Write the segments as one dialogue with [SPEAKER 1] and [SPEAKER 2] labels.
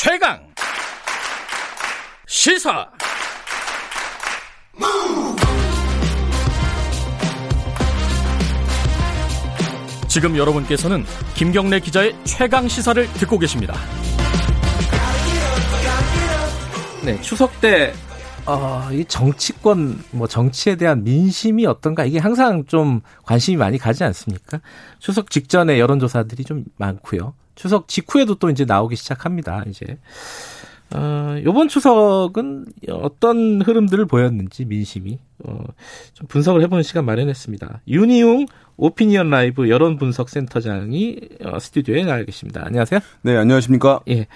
[SPEAKER 1] 최강 시사 지금 여러분께서는 김경래 기자의 최강 시사를 듣고 계십니다.
[SPEAKER 2] 네, 추석 때 어, 이 정치권, 뭐 정치에 대한 민심이 어떤가 이게 항상 좀 관심이 많이 가지 않습니까? 추석 직전에 여론조사들이 좀 많고요. 추석 직후에도 또 이제 나오기 시작합니다. 이제 어, 요번 추석은 어떤 흐름들을 보였는지 민심이 어, 좀 분석을 해보는 시간 마련했습니다. 윤희웅 오피니언 라이브 여론 분석 센터장이 어, 스튜디오에 나와 계십니다. 안녕하세요.
[SPEAKER 3] 네, 안녕하십니까?
[SPEAKER 2] 예.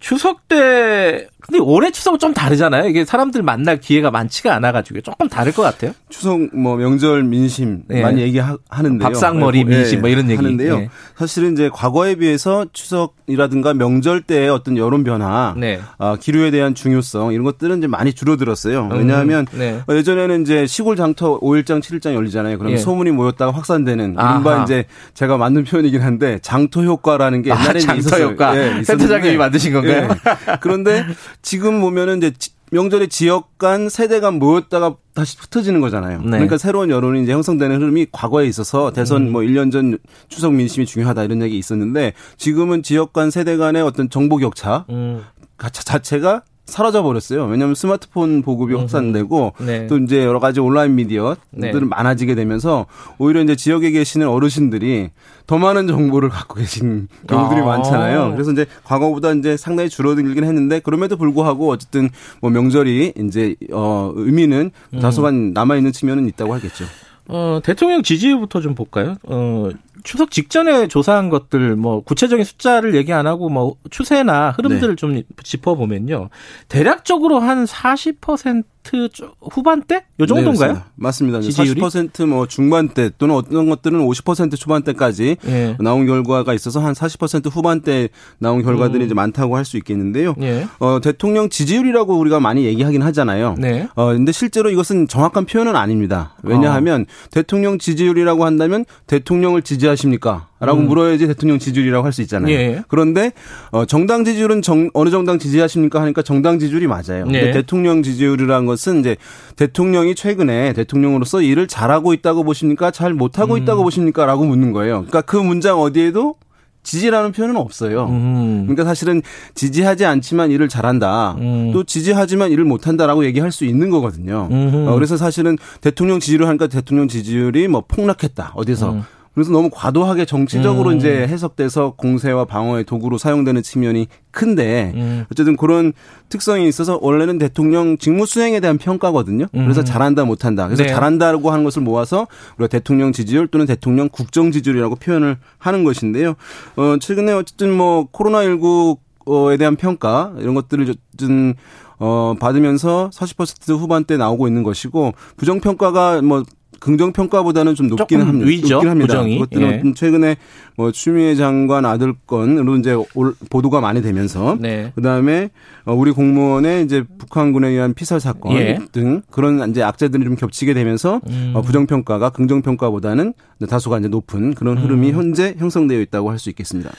[SPEAKER 2] 추석 때 근데 올해 추석은 좀 다르잖아요. 이게 사람들 만날 기회가 많지가 않아가지고 조금 다를 것 같아요.
[SPEAKER 3] 추석 뭐 명절 민심
[SPEAKER 2] 네.
[SPEAKER 3] 많이 얘기하는데요.
[SPEAKER 2] 밥상머리
[SPEAKER 3] 예,
[SPEAKER 2] 민심 뭐 이런 얘기
[SPEAKER 3] 하는데요.
[SPEAKER 2] 네.
[SPEAKER 3] 사실은 이제 과거에 비해서 추석이라든가 명절 때의 어떤 여론 변화,
[SPEAKER 2] 네.
[SPEAKER 3] 아, 기류에 대한 중요성 이런 것들은 이제 많이 줄어들었어요. 왜냐하면
[SPEAKER 2] 음, 네.
[SPEAKER 3] 어, 예전에는 이제 시골 장터 5일장, 7일장 열리잖아요. 그러면
[SPEAKER 2] 예.
[SPEAKER 3] 소문이 모였다가 확산되는
[SPEAKER 2] 아하.
[SPEAKER 3] 이른바 이제 제가 만든 표현이긴 한데 장터 효과라는 게
[SPEAKER 2] 아,
[SPEAKER 3] 옛날에
[SPEAKER 2] 장터
[SPEAKER 3] 있었어요.
[SPEAKER 2] 효과.
[SPEAKER 3] 예,
[SPEAKER 2] 센터장님이 만드신 건가요?
[SPEAKER 3] 예. 그런데 지금 보면은 이제 지- 명절에 지역 간 세대 간 모였다가 다시 흩어지는 거잖아요.
[SPEAKER 2] 네.
[SPEAKER 3] 그러니까 새로운 여론이 이제 형성되는 흐름이 과거에 있어서
[SPEAKER 2] 음.
[SPEAKER 3] 대선 뭐 1년 전 추석 민심이 중요하다 이런 얘기 있었는데 지금은 지역 간 세대 간의 어떤 정보 격차
[SPEAKER 2] 음,
[SPEAKER 3] 가- 자체가 사라져 버렸어요. 왜냐하면 스마트폰 보급이 확산되고
[SPEAKER 2] 네.
[SPEAKER 3] 또 이제 여러 가지 온라인 미디어들이
[SPEAKER 2] 네.
[SPEAKER 3] 많아지게 되면서 오히려 이제 지역에 계시는 어르신들이 더 많은 정보를 갖고 계신 경우들이
[SPEAKER 2] 아.
[SPEAKER 3] 많잖아요. 그래서 이제 과거보다 이제 상당히 줄어들긴 했는데 그럼에도 불구하고 어쨌든 뭐 명절이 이제 어 의미는
[SPEAKER 2] 음.
[SPEAKER 3] 다소간 남아 있는 측면은 있다고 하겠죠.
[SPEAKER 2] 어, 대통령 지지율부터 좀 볼까요? 어, 추석 직전에 조사한 것들, 뭐, 구체적인 숫자를 얘기 안 하고, 뭐, 추세나 흐름들을
[SPEAKER 3] 네.
[SPEAKER 2] 좀 짚어보면요. 대략적으로 한 40% 후반대? 요 정도인가요?
[SPEAKER 3] 네. 맞습니다.
[SPEAKER 2] 지지율이?
[SPEAKER 3] 40%뭐 중반대 또는 어떤 것들은 50% 초반대까지
[SPEAKER 2] 예.
[SPEAKER 3] 나온 결과가 있어서 한 40% 후반대 나온 결과들이 이제 많다고 할 수 있겠는데요.
[SPEAKER 2] 음. 예.
[SPEAKER 3] 어, 대통령 지지율이라고 우리가 많이 얘기하긴 하잖아요.
[SPEAKER 2] 네.
[SPEAKER 3] 어, 근데 실제로 이것은 정확한 표현은 아닙니다.
[SPEAKER 2] 어.
[SPEAKER 3] 왜냐하면 대통령 지지율이라고 한다면 대통령을 지지하 십니까? 라고 물어야지 대통령 지지율이라고 할 수 있잖아요.
[SPEAKER 2] 음. 예.
[SPEAKER 3] 그런데 어, 정당 지지율은 정, 어느 정당 지지하십니까 하니까 정당 지지율이 맞아요. 근데
[SPEAKER 2] 네.
[SPEAKER 3] 대통령 지지율이라는 것은 이제 대통령이 최근에 대통령으로서 일을 잘하고 있다고 보십니까? 잘 못하고 있다고
[SPEAKER 2] 음.
[SPEAKER 3] 보십니까? 라고 묻는 거예요. 그러니까 그 문장 어디에도 지지라는 표현은 없어요.
[SPEAKER 2] 음.
[SPEAKER 3] 그러니까 사실은 지지하지 않지만 일을 잘한다.
[SPEAKER 2] 음.
[SPEAKER 3] 또 지지하지만 일을 못한다라고 얘기할 수 있는 거거든요.
[SPEAKER 2] 음흠.
[SPEAKER 3] 어, 그래서 사실은 대통령 지지를 하니까 대통령 지지율이 뭐 폭락했다. 어디서.
[SPEAKER 2] 음.
[SPEAKER 3] 그래서 너무 과도하게 정치적으로 이제 해석돼서 공세와 방어의 도구로 사용되는 측면이 큰데
[SPEAKER 2] 음.
[SPEAKER 3] 어쨌든 그런 특성이 있어서 원래는 대통령 직무 수행에 대한 평가거든요. 그래서 잘한다 못한다. 그래서
[SPEAKER 2] 네.
[SPEAKER 3] 잘한다라고 하는 것을 모아서 우리가 대통령 지지율 또는 대통령 국정 지지율이라고 표현을 하는 것인데요. 어 최근에 어쨌든 뭐 코로나 19에 대한 평가 이런 것들을 어쨌든 어 받으면서 40% 후반대 나오고 있는 것이고 부정 평가가 뭐 긍정 평가보다는 좀 높기는 합니다.
[SPEAKER 2] 위죠,
[SPEAKER 3] 높긴 합니다.
[SPEAKER 2] 부정이.
[SPEAKER 3] 그것들은
[SPEAKER 2] 예.
[SPEAKER 3] 최근에 뭐 추미애 장관 아들 건으로 이제 올- 보도가 많이 되면서
[SPEAKER 2] 네.
[SPEAKER 3] 그다음에 어, 우리 공무원의 이제 북한군에 의한 피살 사건
[SPEAKER 2] 예.
[SPEAKER 3] 등 그런 이제 악재들이 좀 겹치게 되면서
[SPEAKER 2] 음.
[SPEAKER 3] 어, 부정 평가가 긍정 평가보다는 다소가 이제 높은 그런 흐름이
[SPEAKER 2] 음.
[SPEAKER 3] 현재 형성되어 있다고 할 수 있겠습니다.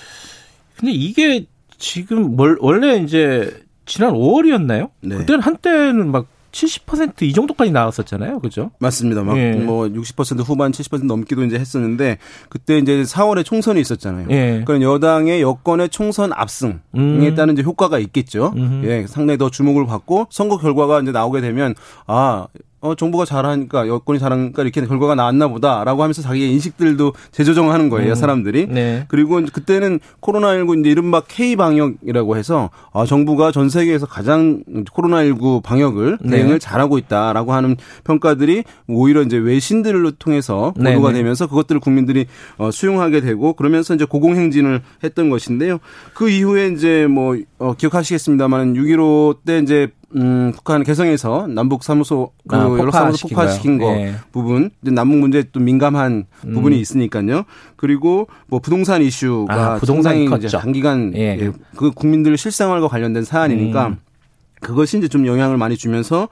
[SPEAKER 2] 근데 이게 지금 뭘, 원래 이제 지난 5월이었나요?
[SPEAKER 3] 네.
[SPEAKER 2] 그때는 한때는 막 70%이 정도까지 나왔었잖아요. 그죠?
[SPEAKER 3] 맞습니다. 막
[SPEAKER 2] 예.
[SPEAKER 3] 뭐60% 후반 70% 넘기도 이제 했었는데 그때 이제 4월에 총선이 있었잖아요.
[SPEAKER 2] 예.
[SPEAKER 3] 그러니까 여당의 여권의 총선 압승에
[SPEAKER 2] 음.
[SPEAKER 3] 따른 이제 효과가 있겠죠.
[SPEAKER 2] 음흠.
[SPEAKER 3] 예, 상당히 더 주목을 받고 선거 결과가 이제 나오게 되면 아, 어, 정부가 잘하니까 여권이 잘하니까 이렇게 결과가 나왔나 보다라고 하면서 자기의 인식들도 재조정하는 거예요, 사람들이.
[SPEAKER 2] 네.
[SPEAKER 3] 그리고 그때는 코로나19 이제 이른바 K 방역이라고 해서 아, 정부가 전 세계에서 가장 코로나19 방역을
[SPEAKER 2] 네.
[SPEAKER 3] 대응을 잘하고 있다라고 하는 평가들이 오히려 이제 외신들을 통해서 보도가
[SPEAKER 2] 네네.
[SPEAKER 3] 되면서 그것들을 국민들이 어, 수용하게 되고 그러면서 이제 고공행진을 했던 것인데요. 그 이후에 이제 뭐 어, 기억하시겠습니다만 6.15 때 이제 음, 북한 개성에서 남북 사무소 그
[SPEAKER 2] 아,
[SPEAKER 3] 여러 사무소
[SPEAKER 2] 폭파시킨
[SPEAKER 3] 거.
[SPEAKER 2] 예.
[SPEAKER 3] 부분 이제 남북 문제에 또 민감한
[SPEAKER 2] 음.
[SPEAKER 3] 부분이 있으니까요. 그리고 뭐 부동산 이슈가
[SPEAKER 2] 아, 부동산이
[SPEAKER 3] 상당히 이제. 단기간
[SPEAKER 2] 예.
[SPEAKER 3] 예, 그 국민들 실생활과 관련된 사안이니까
[SPEAKER 2] 음.
[SPEAKER 3] 그것이 이제 좀 영향을 많이 주면서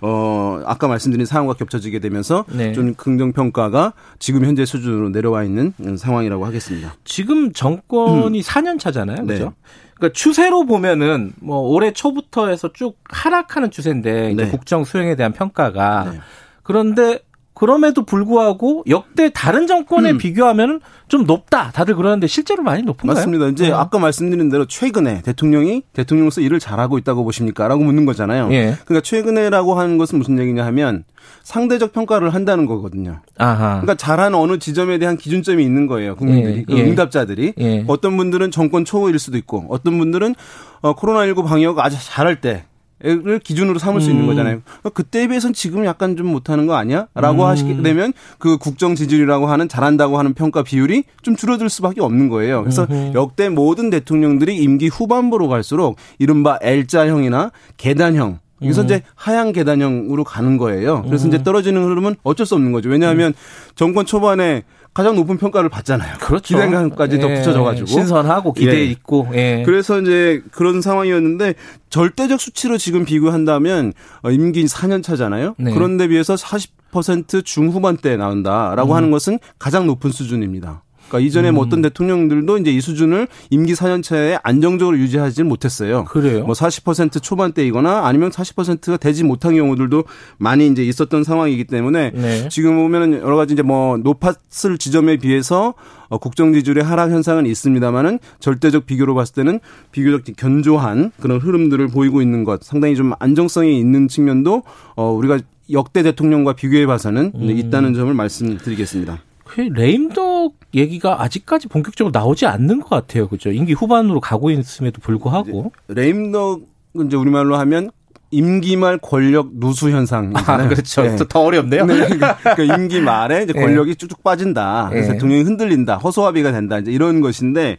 [SPEAKER 3] 어 아까 말씀드린 상황과 겹쳐지게 되면서 네. 좀 긍정 평가가 지금 현재 수준으로 내려와 있는 상황이라고 하겠습니다.
[SPEAKER 2] 지금 정권이 음. 4년 차잖아요. 그렇죠? 네. 그러니까 추세로 보면은 뭐 올해 초부터 해서 쭉 하락하는 추세인데 네. 국정 수행에 대한 평가가 네. 그런데 그럼에도 불구하고 역대 다른 정권에 음. 비교하면 좀 높다. 다들 그러는데 실제로 많이 높은가요?
[SPEAKER 3] 맞습니다. 이제 네. 아까 말씀드린 대로 최근에 대통령이 대통령으로서 일을 잘하고 있다고 보십니까? 라고 묻는 거잖아요. 예. 그러니까 최근에라고 하는 것은 무슨 얘기냐 하면 상대적 평가를 한다는 거거든요. 아하. 그러니까 잘한 어느 지점에 대한 기준점이 있는 거예요. 국민들이, 예. 그 예. 응답자들이. 예. 어떤 분들은 정권 초일 수도 있고 어떤 분들은 어, 코로나19 방역 아주 잘할 때 를 기준으로 삼을 수 있는 음. 거잖아요. 그러니까 그때에 비해서는 지금 약간 좀 못하는 거 아니야? 라고 음. 하시게 되면 그 국정 지지율이라고 하는 잘한다고 하는 평가 비율이 좀 줄어들 수밖에 없는 거예요. 그래서 음흠. 역대 모든 대통령들이 임기 후반부로 갈수록 이른바 L자형이나 계단형 여기서 음. 이제 하향 계단형으로 가는 거예요. 그래서 음. 이제 떨어지는 흐름은 어쩔 수 없는 거죠. 왜냐하면 음. 정권 초반에 가장 높은 평가를 받잖아요.
[SPEAKER 2] 그렇죠.
[SPEAKER 3] 기대감까지 예. 더 붙여져가지고
[SPEAKER 2] 신선하고 기대 예. 있고. 예.
[SPEAKER 3] 그래서 이제 그런 상황이었는데 절대적 수치로 지금 비교한다면 어, 임기 4년 차잖아요. 네. 그런데 비해서 40% 중후반대에 나온다라고 음. 하는 것은 가장 높은 수준입니다. 그러니까 이전에 뭐 음. 뭐 어떤 대통령들도 이제 이 수준을 임기 4년차에 안정적으로 유지하지 못했어요.
[SPEAKER 2] 그래요?
[SPEAKER 3] 뭐 40% 초반대이거나 아니면 40%가 되지 못한 경우들도 많이 이제 있었던 상황이기 때문에 네. 지금 보면은 여러 가지 이제 뭐 높았을 지점에 비해서 어, 국정 지지율의 하락 현상은 있습니다만은 절대적 비교로 봤을 때는 비교적 견조한 그런 흐름들을 보이고 있는 것 상당히 좀 안정성이 있는 측면도 어 우리가 역대 대통령과 비교해 봐서는 음. 있다는 점을 말씀드리겠습니다.
[SPEAKER 2] 그 레임덕 얘기가 아직까지 본격적으로 나오지 않는 것 같아요. 그죠? 임기 후반으로 가고 있음에도 불구하고.
[SPEAKER 3] 레임덕은 이제 우리말로 하면 임기 말 권력 누수 현상.
[SPEAKER 2] 아, 그렇죠. 네. 더 어렵네요.
[SPEAKER 3] 네. 그러니까 임기 말에 이제 네. 권력이 네. 쭉쭉 빠진다. 그래서 네. 대통령이 흔들린다. 허소아비가 된다. 이제 이런 것인데,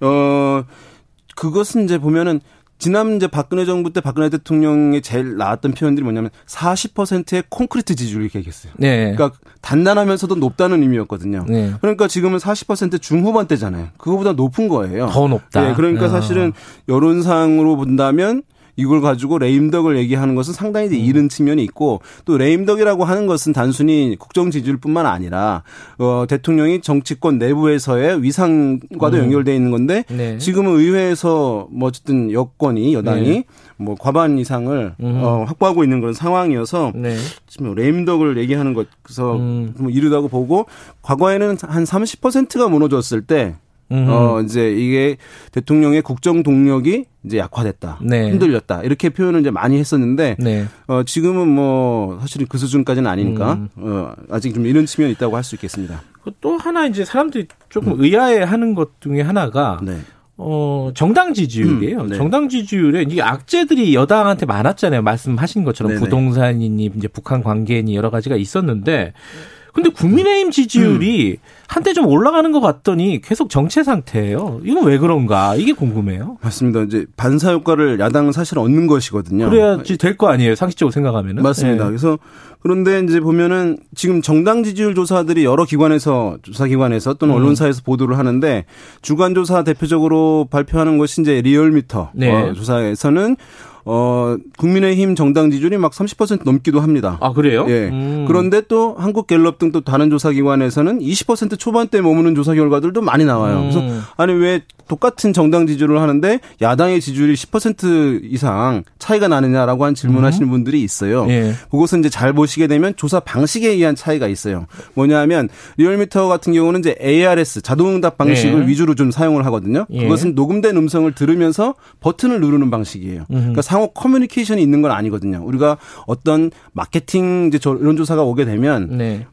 [SPEAKER 3] 어, 그것은 이제 보면은 지난 이제 박근혜 정부 때 박근혜 대통령이 제일 나왔던 표현들이 뭐냐면 40%의 콘크리트 지지율을 얘기했어요. 네. 그러니까 단단하면서도 높다는 의미였거든요. 네. 그러니까 지금은 40% 중후반대잖아요. 그거보다 높은 거예요.
[SPEAKER 2] 더 높다.
[SPEAKER 3] 네. 그러니까 야. 사실은 여론상으로 본다면 이걸 가지고 레임덕을 얘기하는 것은 상당히 이제 이른 측면이 있고 또 레임덕이라고 하는 것은 단순히 국정 지지율뿐만 아니라 어 대통령이 정치권 내부에서의 위상과도 음. 연결돼 있는 건데 네. 지금은 의회에서 뭐 어쨌든 여권이 여당이 네. 뭐 과반 이상을 음. 어, 확보하고 있는 그런 상황이어서 네. 지금 레임덕을 얘기하는 것에서 음. 뭐 이르다고 보고 과거에는 한 30%가 무너졌을 때 음. 어, 이제 이게 대통령의 국정 동력이 이제 약화됐다. 네. 흔들렸다. 이렇게 표현을 이제 많이 했었는데, 네. 어, 지금은 뭐, 사실은 그 수준까지는 아니니까, 음. 어, 아직 좀 이런 측면이 있다고 할 수 있겠습니다.
[SPEAKER 2] 또 하나 이제 사람들이 조금 음. 의아해 하는 것 중에 하나가, 네. 어, 정당 지지율이에요. 음, 네. 정당 지지율에 이게 악재들이 여당한테 많았잖아요. 말씀하신 것처럼 네네. 부동산이니 이제 북한 관계니 여러 가지가 있었는데 근데 국민의힘 지지율이 음. 한때 좀 올라가는 것 같더니 계속 정체 상태예요. 이건 왜 그런가? 이게 궁금해요.
[SPEAKER 3] 맞습니다. 이제 반사 효과를 야당은 사실 얻는 것이거든요.
[SPEAKER 2] 그래야지 될 거 아니에요. 상식적으로 생각하면은.
[SPEAKER 3] 맞습니다. 네. 그래서 그런데 이제 보면은 지금 정당 지지율 조사들이 여러 기관에서 조사 기관에서 또는 음. 언론사에서 보도를 하는데 주간 조사 대표적으로 발표하는 것이 이제 리얼미터 네. 어, 조사에서는 어, 국민의힘 정당 지지율이 막 30% 넘기도 합니다.
[SPEAKER 2] 아, 그래요?
[SPEAKER 3] 예. 음. 그런데 또 한국갤럽 등 또 다른 조사기관에서는 20% 초반대 머무는 조사 결과들도 많이 나와요. 음. 그래서 아니 왜 똑같은 정당 지지율을 하는데 야당의 지지율이 10% 이상 차이가 나느냐라고 한 질문하시는 음. 분들이 있어요. 예. 그것은 이제 잘 보시게 되면 조사 방식에 의한 차이가 있어요. 뭐냐하면 리얼미터 같은 경우는 이제 ARS 자동응답 방식을 예. 위주로 좀 사용을 하거든요. 예. 그것은 녹음된 음성을 들으면서 버튼을 누르는 방식이에요. 그러니까 상호 커뮤니케이션이 있는 건 아니거든요. 우리가 어떤 마케팅 이제 이런 조사가 오게 되면 네.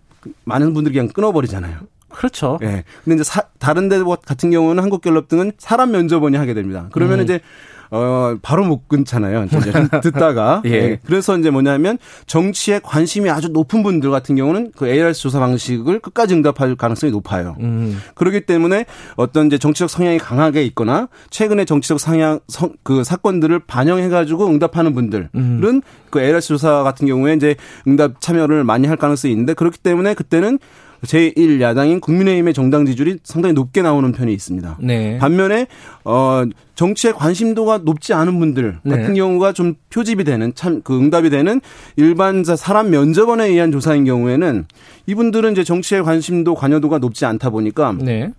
[SPEAKER 3] 많은 분들이 그냥 끊어버리잖아요.
[SPEAKER 2] 그렇죠.
[SPEAKER 3] 예. 네. 근데 이제 사, 다른 데 같은 경우는 한국갤럽 등은 사람 면접원이 하게 됩니다. 그러면 음. 이제 어, 바로 못 끊잖아요. 듣다가. 예. 예. 그래서 이제 뭐냐면 정치에 관심이 아주 높은 분들 같은 경우는 그 ARS 조사 방식을 끝까지 응답할 가능성이 높아요. 음. 그렇기 때문에 어떤 이제 정치적 성향이 강하게 있거나 최근에 정치적 성향, 성, 그 사건들을 반영해 가지고 응답하는 분들은 음. 그 ARS 조사 같은 경우에 이제 응답 참여를 많이 할 가능성이 있는데 그렇기 때문에 그때는 제1야당인 국민의힘의 정당 지지율이 상당히 높게 나오는 편이 있습니다. 네. 반면에 어 정치에 관심도가 높지 않은 분들 같은 네. 경우가 좀 표집이 되는 참 그 응답이 되는 일반자 사람 면접원에 의한 조사인 경우에는 이분들은 이제 정치에 관심도 관여도가 높지 않다 보니까 네.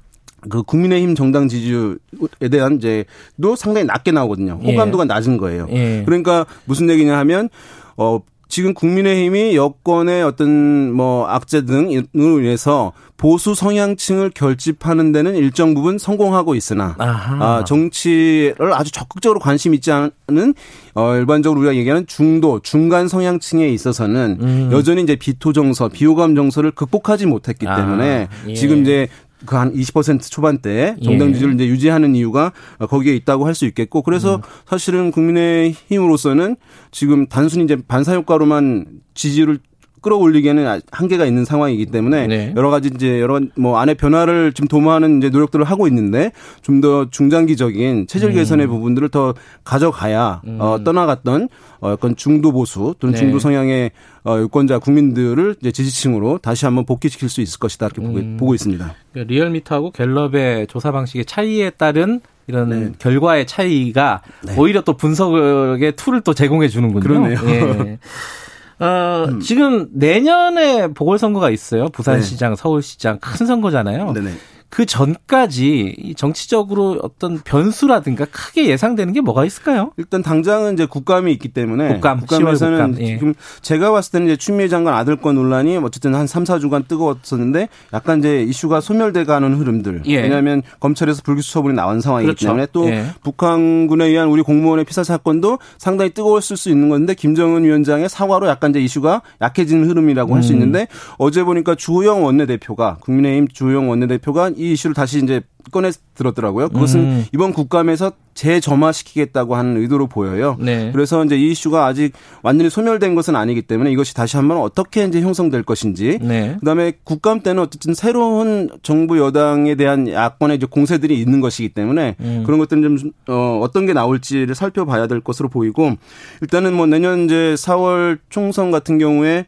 [SPEAKER 3] 그 국민의힘 정당 지지율에 대한 이제도 상당히 낮게 나오거든요. 호감도가 예. 낮은 거예요. 예. 그러니까 무슨 얘기냐 하면 어 지금 국민의힘이 여권의 어떤 뭐 악재 등으로 인해서 보수 성향층을 결집하는 데는 일정 부분 성공하고 있으나 아, 정치를 아주 적극적으로 관심 있지 않은 어, 일반적으로 우리가 얘기하는 중도 중간 성향층에 있어서는 음. 여전히 이제 비토 정서, 비호감 정서를 극복하지 못했기 아, 때문에 아, 예. 지금 이제 그 한 20% 초반대 정당 예. 지지를 이제 유지하는 이유가 거기에 있다고 할 수 있겠고 그래서 음. 사실은 국민의 힘으로서는 지금 단순히 이제 반사 효과로만 지지를 끌어올리기에는 한계가 있는 상황이기 때문에 네. 여러 가지 이제 여러 뭐 안에 변화를 좀 도모하는 이제 노력들을 하고 있는데 좀 더 중장기적인 체질 음. 개선의 음. 부분들을 더 가져가야 음. 어, 떠나갔던 어, 약간 중도 보수 또는 네. 중도 성향의 어, 유권자 국민들을 이제 지지층으로 다시 한번 복귀시킬 수 있을 것이다 이렇게 음. 보고 있습니다.
[SPEAKER 2] 그러니까 리얼미터하고 갤럽의 조사 방식의 차이에 따른 이런 네. 결과의 차이가 네. 오히려 또 분석의 tool을 또 제공해 주는군요.
[SPEAKER 3] 그러네요. 예.
[SPEAKER 2] 어, 음. 지금 내년에 보궐선거가 있어요. 부산시장, 네. 서울시장 큰 선거잖아요. 네네. 그 전까지 정치적으로 어떤 변수라든가 크게 예상되는 게 뭐가 있을까요?
[SPEAKER 3] 일단 당장은 이제 국감이 있기 때문에 국감, 국감에서는 국감. 예. 지금 제가 봤을 때는 이제 추미애 장관 아들 건 논란이 어쨌든 한 3, 4주간 뜨거웠었는데 약간 이제 이슈가 소멸돼 가는 흐름들. 예. 왜냐하면 검찰에서 불기소 처분이 나온 상황이기 그렇죠. 때문에 또 예. 북한군에 의한 우리 공무원의 피살 사건도 상당히 뜨거웠을 수 있는 건데 김정은 위원장의 사과로 약간 이제 이슈가 약해지는 흐름이라고 음. 할수 있는데 어제 보니까 주호영 원내대표가 국민의힘 주호영 원내대표가 이 이슈를 다시 이제 꺼내 들었더라고요. 그것은 음. 이번 국감에서 재점화시키겠다고 하는 의도로 보여요. 네. 그래서 이제 이 이슈가 아직 완전히 소멸된 것은 아니기 때문에 이것이 다시 한번 어떻게 이제 형성될 것인지. 네. 그다음에 국감 때는 어쨌든 새로운 정부 여당에 대한 야권의 이제 공세들이 있는 것이기 때문에 음. 그런 것들은 좀 어, 어떤 게 나올지를 살펴봐야 될 것으로 보이고 일단은 뭐 내년 이제 4월 총선 같은 경우에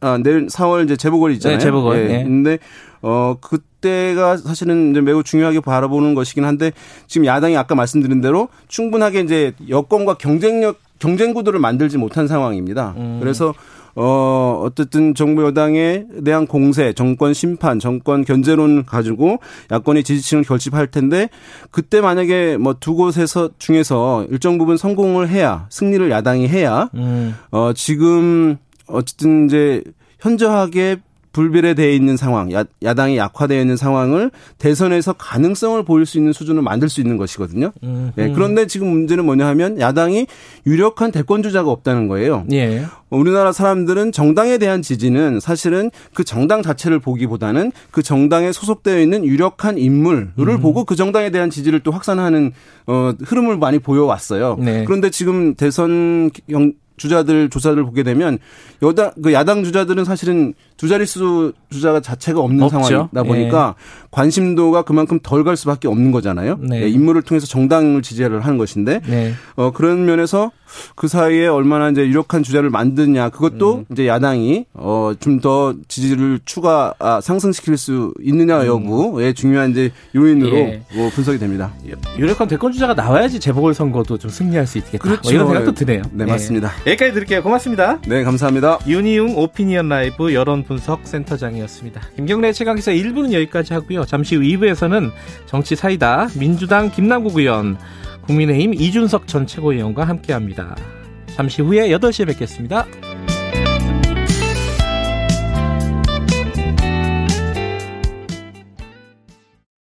[SPEAKER 3] 아, 내일 4월 이제 재보궐이 있잖아요. 네,
[SPEAKER 2] 재보궐.
[SPEAKER 3] 예. 네. 근데 어 그 때가 사실은 매우 중요하게 바라보는 것이긴 한데 지금 야당이 아까 말씀드린 대로 충분하게 이제 여권과 경쟁력 경쟁 구도를 만들지 못한 상황입니다. 음. 그래서 어, 어쨌든 정부 여당에 대한 공세, 정권 심판, 정권 견제론 가지고 야권이 지지층을 결집할 텐데 그때 만약에 뭐 두 곳에서 중에서 일정 부분 성공을 해야 승리를 야당이 해야 음. 어, 지금 어쨌든 이제 현저하게 불비례되어 있는 상황, 야, 야당이 약화되어 있는 상황을 대선에서 가능성을 보일 수 있는 수준을 만들 수 있는 것이거든요. 음, 네, 그런데 지금 문제는 뭐냐 하면 야당이 유력한 대권 주자가 없다는 거예요. 예. 우리나라 사람들은 정당에 대한 지지는 사실은 그 정당 자체를 보기보다는 그 정당에 소속되어 있는 유력한 인물을 음. 보고 그 정당에 대한 지지를 또 확산하는 어 흐름을 많이 보여왔어요. 네. 그런데 지금 대선 경, 주자들 조사를 보게 되면 여당 그 야당 주자들은 사실은 두 자릿수 주자가 자체가 없는 없죠. 상황이다 보니까 예. 관심도가 그만큼 덜 갈 수밖에 없는 거잖아요. 네. 예, 인물을 통해서 정당을 지지를 하는 것인데 네. 어 그런 면에서 그 사이에 얼마나 이제 유력한 주자를 만드냐 그것도 음. 이제 야당이 어 좀 더 지지를 추가 아, 상승시킬 수 있느냐 음. 여부의 음. 중요한 이제 요인으로 예. 뭐 분석이 됩니다.
[SPEAKER 2] 유력한 대권 주자가 나와야지 재보궐 선거도 좀 승리할 수 있겠다. 뭐 그렇죠. 뭐 이런 생각도 드네요.
[SPEAKER 3] 네, 맞습니다.
[SPEAKER 2] 예. 여기까지 드릴게요. 고맙습니다.
[SPEAKER 3] 네, 감사합니다.
[SPEAKER 2] 윤희웅 오피니언 라이브 여론 분석 센터장이었습니다. 김경래 최강 기사 1부는 여기까지 하고요. 잠시 후 2부에서는 정치 사이다 민주당 김남국 의원, 국민의힘 이준석 전 최고위원과 함께합니다. 잠시 후에 8시에 뵙겠습니다.